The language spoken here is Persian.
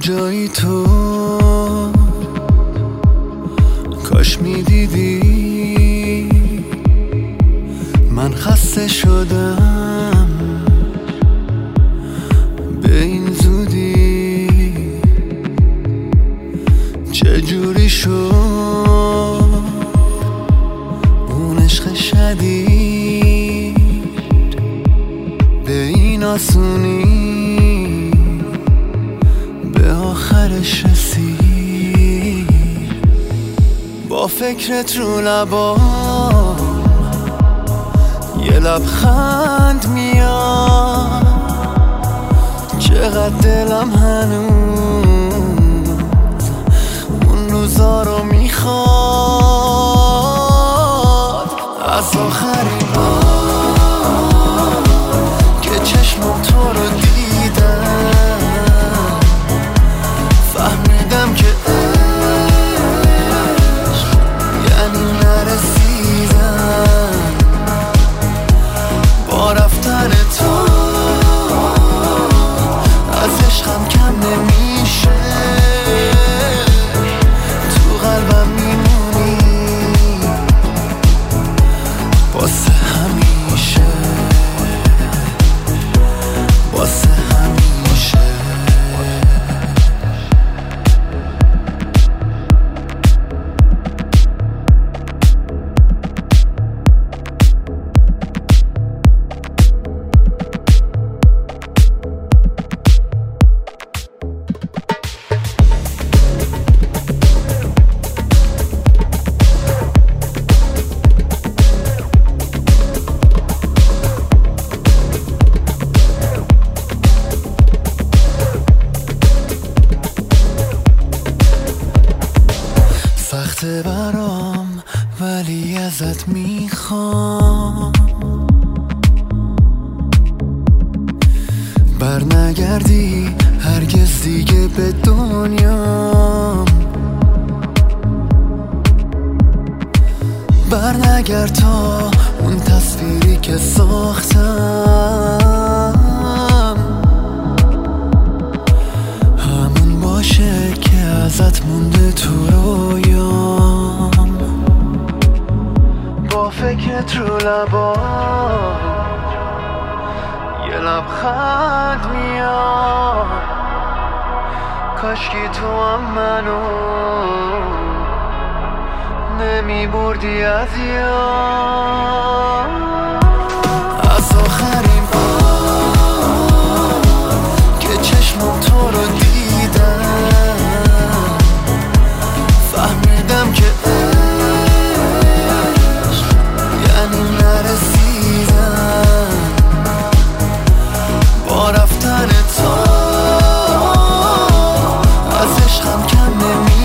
کجایی تو؟ کاش می‌دیدی. من خسته شدم. به این زودی. چجوری شد؟ اون عشق شدید. به این آسونی. آخرش رسید. با فکرت رو لبام یه لبخند میاد چقدر دلم هنوز اون روزا رو می‌خواد. از آخرین برام ولی ازت می‌خوام. بر نگردی هرگز دیگه به دنیام. بر نگرد تا اون تصویری که ساختم. همون باشه که ازت مونده تو رو لبا یه لبخند میاد کاشکی تو هم منو نمی بردی از یاد هنوز نرسیدم با رفتن تو از عشقم کم نمی